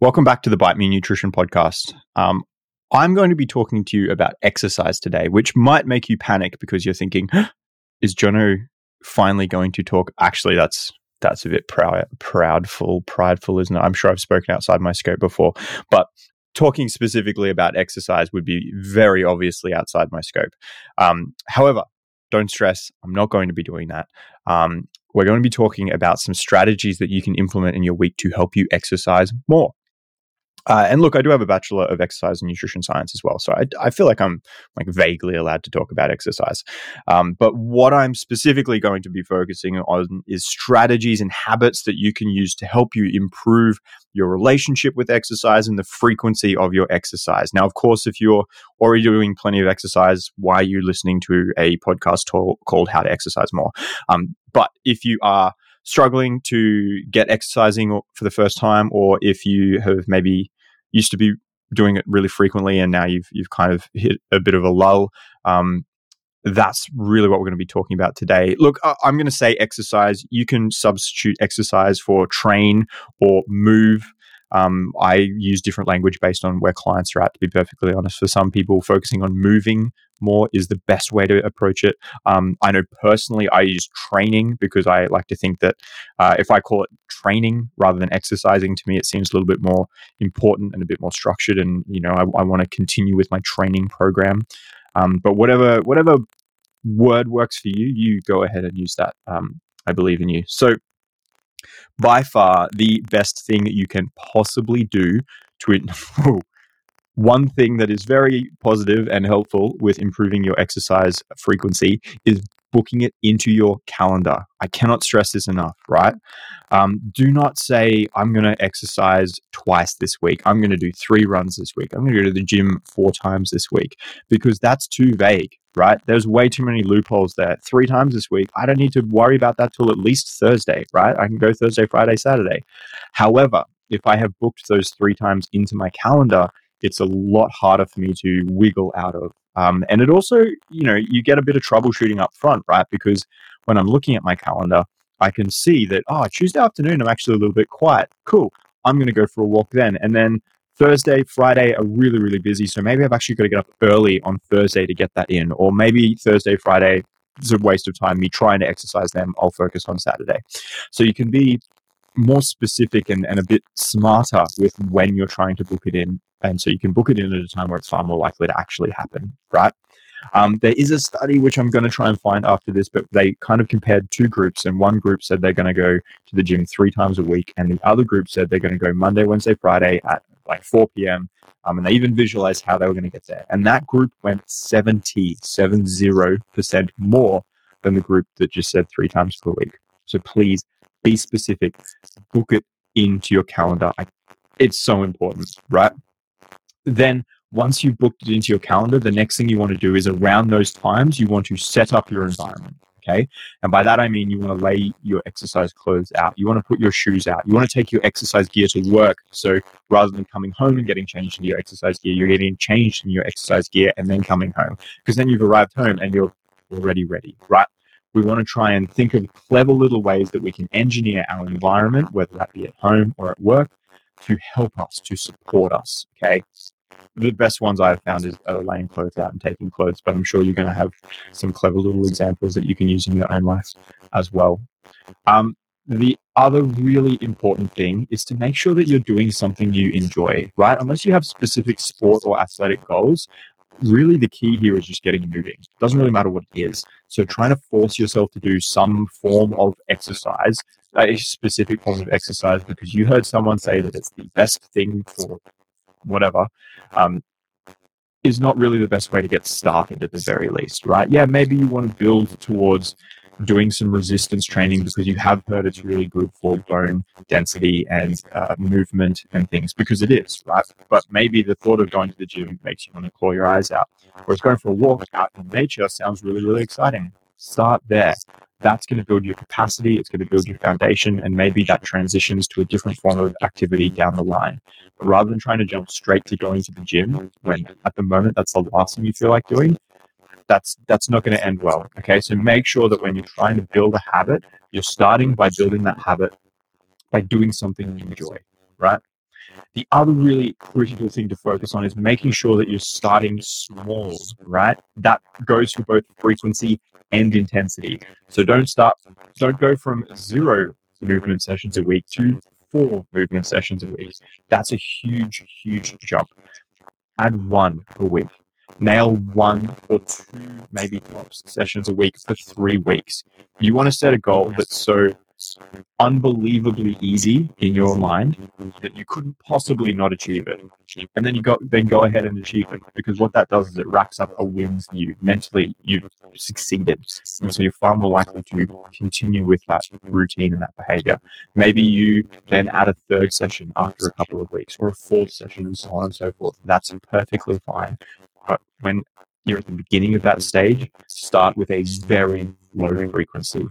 Welcome back to the Bite Me Nutrition podcast. Um, I'm going to be talking to you about exercise today, which might make you panic because you're thinking, is Jono finally going to talk? Actually, that's that's a bit proud, proudful, prideful, isn't it? I'm sure I've spoken outside my scope before, but talking specifically about exercise would be very obviously outside my scope. Um, however, don't stress. I'm not going to be doing that. Um, we're going to be talking about some strategies that you can implement in your week to help you exercise more. Uh, and look, I do have a bachelor of exercise and nutrition science as well, so I, I feel like I'm like vaguely allowed to talk about exercise. Um, but what I'm specifically going to be focusing on is strategies and habits that you can use to help you improve your relationship with exercise and the frequency of your exercise. Now, of course, if you're already doing plenty of exercise, why are you listening to a podcast called "How to Exercise More"? Um, but if you are struggling to get exercising for the first time, or if you have maybe used to be doing it really frequently and now you've you've kind of hit a bit of a lull. Um, that's really what we're going to be talking about today. Look, I'm going to say exercise. You can substitute exercise for train or move. Um, I use different language based on where clients are at, to be perfectly honest. For some people, focusing on moving more is the best way to approach it. Um, I know personally, I use training because I like to think that uh, if I call it training rather than exercising, to me, it seems a little bit more important and a bit more structured. And, you know, I, I want to continue with my training program. Um, but whatever, whatever word works for you, you go ahead and use that. Um, I believe in you. So, by far the best thing you can possibly do to it. One thing that is very positive and helpful with improving your exercise frequency is booking it into your calendar. I cannot stress this enough, right? Um, do not say, I'm going to exercise twice this week. I'm going to do three runs this week. I'm going to go to the gym four times this week because that's too vague, right? There's way too many loopholes there. Three times this week. I don't need to worry about that till at least Thursday, right? I can go Thursday, Friday, Saturday. However, if I have booked those three times into my calendar, it's a lot harder for me to wiggle out of. Um, and it also, you know, you get a bit of troubleshooting up front, right? Because when I'm looking at my calendar, I can see that, oh, Tuesday afternoon, I'm actually a little bit quiet. Cool. I'm going to go for a walk then. And then Thursday, Friday are really, really busy. So maybe I've actually got to get up early on Thursday to get that in. Or maybe Thursday, Friday is a waste of time. Me trying to exercise them, I'll focus on Saturday. So you can be more specific and, and a bit smarter with when you're trying to book it in. And so you can book it in at a time where it's far more likely to actually happen, right? Um, there is a study which I'm going to try and find after this, but they kind of compared two groups, and one group said they're going to go to the gym three times a week, and the other group said they're going to go Monday, Wednesday, Friday at like 4 p.m. Um, and they even visualized how they were going to get there. And that group went 70, 70% more than the group that just said three times per week. So please be specific, book it into your calendar. It's so important, right? Then once you've booked it into your calendar, the next thing you want to do is around those times, you want to set up your environment. Okay. And by that, I mean you want to lay your exercise clothes out. You want to put your shoes out. You want to take your exercise gear to work. So rather than coming home and getting changed into your exercise gear, you're getting changed in your exercise gear and then coming home because then you've arrived home and you're already ready, right? We want to try and think of clever little ways that we can engineer our environment, whether that be at home or at work, to help us, to support us. Okay the best ones I've found is uh, laying clothes out and taking clothes, but I'm sure you're going to have some clever little examples that you can use in your own life as well. Um, the other really important thing is to make sure that you're doing something you enjoy, right? Unless you have specific sport or athletic goals, really the key here is just getting moving. It doesn't really matter what it is. So trying to force yourself to do some form of exercise, a specific form of exercise, because you heard someone say that it's the best thing for whatever, um, is not really the best way to get started at the very least, right? Yeah, maybe you want to build towards doing some resistance training because you have heard it's really good for bone density and uh, movement and things because it is, right? But maybe the thought of going to the gym makes you want to claw your eyes out. Whereas going for a walk out in nature sounds really, really exciting. Start there that's going to build your capacity, it's going to build your foundation, and maybe that transitions to a different form of activity down the line. But rather than trying to jump straight to going to the gym, when at the moment that's the last thing you feel like doing, that's that's not going to end well. Okay, so make sure that when you're trying to build a habit, you're starting by building that habit by doing something you enjoy, right? The other really critical thing to focus on is making sure that you're starting small, right? That goes for both frequency and intensity. So don't start, don't go from zero movement sessions a week to four movement sessions a week. That's a huge, huge jump. Add one a week. Nail one or two, maybe tops sessions a week for three weeks. You want to set a goal that's so unbelievably easy in your mind that you couldn't possibly not achieve it. And then you go then go ahead and achieve it because what that does is it racks up a wins for you. Mentally you've succeeded. And so you're far more likely to continue with that routine and that behavior. Maybe you then add a third session after a couple of weeks or a fourth session and so on and so forth. That's perfectly fine. But when you're at the beginning of that stage, start with a very low frequency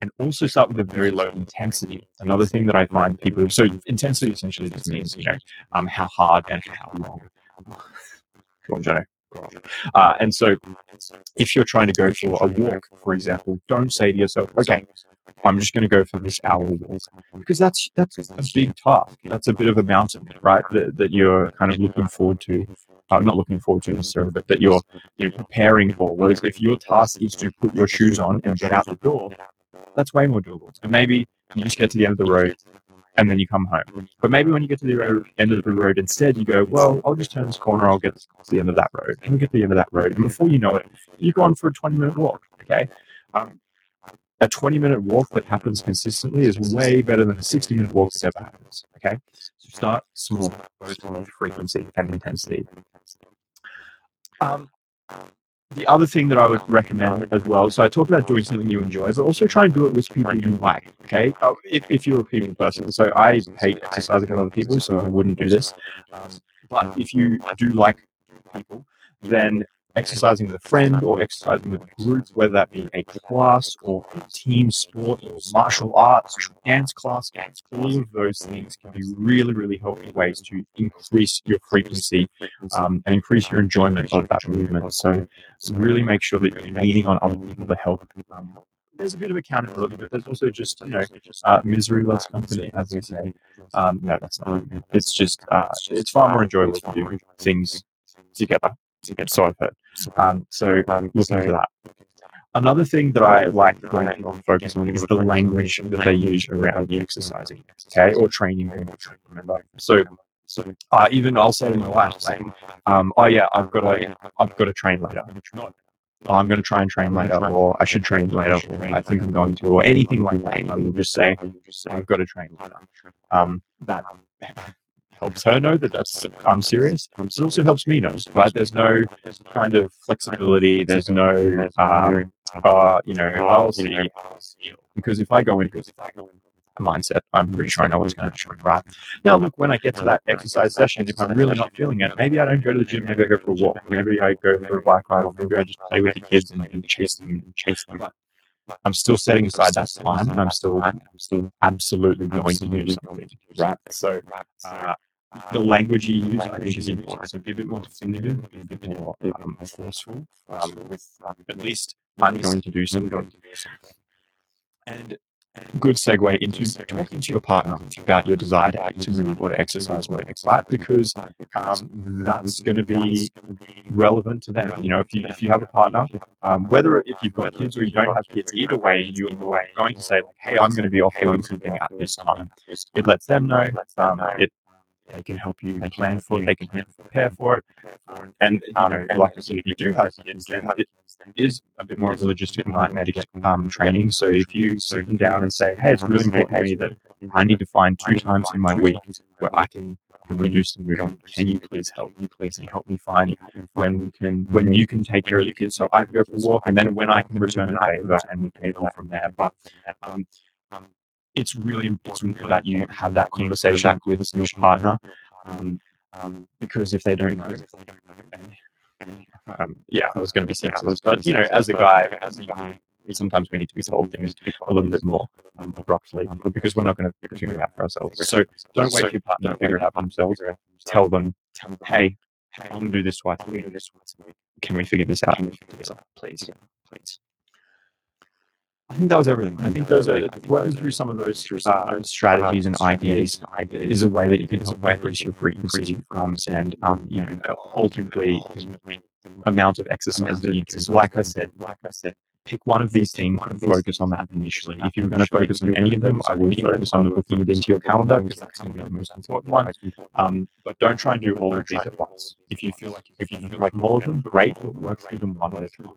and also start with a very low intensity. Another thing that I find people so intensity essentially just means you know um, how hard and how long. Uh, and so, if you're trying to go for a walk, for example, don't say to yourself, "Okay, I'm just going to go for this hour walk," because that's that's a big task. That's a bit of a mountain, right? That, that you're kind of looking forward to. Uh, not looking forward to necessarily, but that you're you're preparing for. Whereas if your task is to put your shoes on and get out the door, that's way more doable. And maybe you just get to the end of the road and then you come home. But maybe when you get to the road, end of the road, instead you go, well, I'll just turn this corner, I'll get to the end of that road. And you get to the end of that road. And before you know it, you've gone for a 20 minute walk. Okay. Um, a 20 minute walk that happens consistently is way better than a 60 minute walk that ever happens. Okay. So start small, both frequency and intensity. Um, the other thing that I would recommend as well, so I talk about doing something you enjoy, but also try and do it with people you like. Okay, uh, if, if you're a people person, so I hate exercising with other people, so I wouldn't do this. Um, but if you do like people, then exercising with a friend or exercising with a group, whether that be a class or a team sport or martial arts dance class, all of those things can be really, really helpful ways to increase your frequency um, and increase your enjoyment of that movement. So, so really make sure that you're leaning on other people to help. Um, there's a bit of accountability, but there's also just you know uh, misery loves company, as we say. Um, no, that's not. It's just uh, it's far more enjoyable to do things together. So I've heard. Um, so um, that. Another thing that I like going on focus on is the language that they use around exercising, okay, or training. So so uh, even I'll say to my wife, saying, um, "Oh yeah, I've got to, I've got to train later." Oh, I'm going to try and train later, or I should train later, or I think I'm going to, or anything like that. I will just say, I've got to train later. Um, that helps her know that that's I'm serious. It also helps me know, right? There's no kind of flexibility. There's no, um, uh, you know, I'll. Because if I go into a mindset, I'm pretty sure I know what's going to happen, right? Now, look, when I get to that exercise session, if I'm really not feeling it, maybe I don't go to the gym. Maybe I go for a walk. Maybe I go for a bike ride, or maybe I just play with the kids and, and chase them and chase them. I'm still setting aside that time, and I'm still, I'm still absolutely going to do something, right? So, uh, the language you use, I think, is important. So be a bit more definitive, be a bit more um, forceful. Um, with um, at least I'm going to do something. And good segue into talking to your partner about your desire to actively or exercise more right? Because um, that's going to be relevant to them. You know, if you if you have a partner, um, whether if you've got kids or you don't have kids, either way, you're going to say like, "Hey, I'm going to be off doing something at this time." It lets them know. Um, it they can help you plan for it. They can help prepare for it. And you know, like I said, if you do have kids, then it is a bit more of a logistic nightmare to get um, training. So if you sit them down and say, "Hey, it's really important to me that I need to find two times in my week where I can reduce the movement. Can you please help me? Please and help me find when we can, when you can take care of the kids, so I can go for a walk, and then when I can return a favor, and we can go from there. But um, it's really important that you have that conversation with a your partner um, um, because if they don't know, um, yeah, I was going to be sexist, but you know, as a guy, as a guy, sometimes we need to be told things a little bit more um, abruptly because we're not going to figure it out for ourselves. So don't wait for your partner to figure it out for themselves. Tell them, hey, I'm going to do this twice. Can we figure this out? Can we figure this out, please? Please. I think that was everything. I think those are working through some of those uh, strategies and ideas is a way that you can help increase your frequency um, and um, you know ultimately amount of exercise that you do. Like I said, like I said, pick one of these things and focus on that initially. If you're going to focus on any of them, I would focus on booking it into your calendar because that's going to be the most important one. Um, but don't try and do all of these at once. If you feel like if you feel like more of them, great. Work through them one at a time.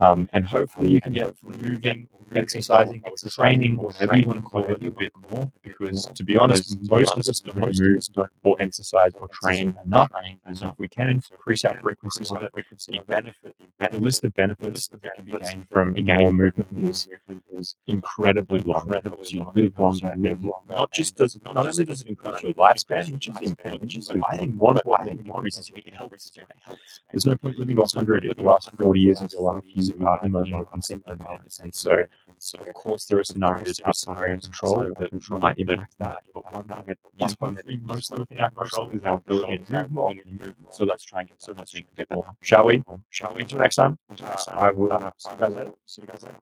Um, and hopefully you can get moving, exercising, training, or whatever you want to call it, a bit more. Because to be honest, most of us don't move or exercise or train enough. And so if we can increase our frequencies of it, the benefit, the list of benefits that can be gained from more movement is, is incredibly long. You live longer, live longer. Not just does not only does it increase your lifespan, which is important, but I think one I think increases your health. There's no point living lost 100 if the last 40 years of your life are emotional constant and so so of course there are scenarios somewhere in control that might impact that. But one thing that is hopefully most of the control is our ability to move more. So let's try and get so much more. Shall we? Shall we? Until next time. I will uh, see you guys later. See you guys later.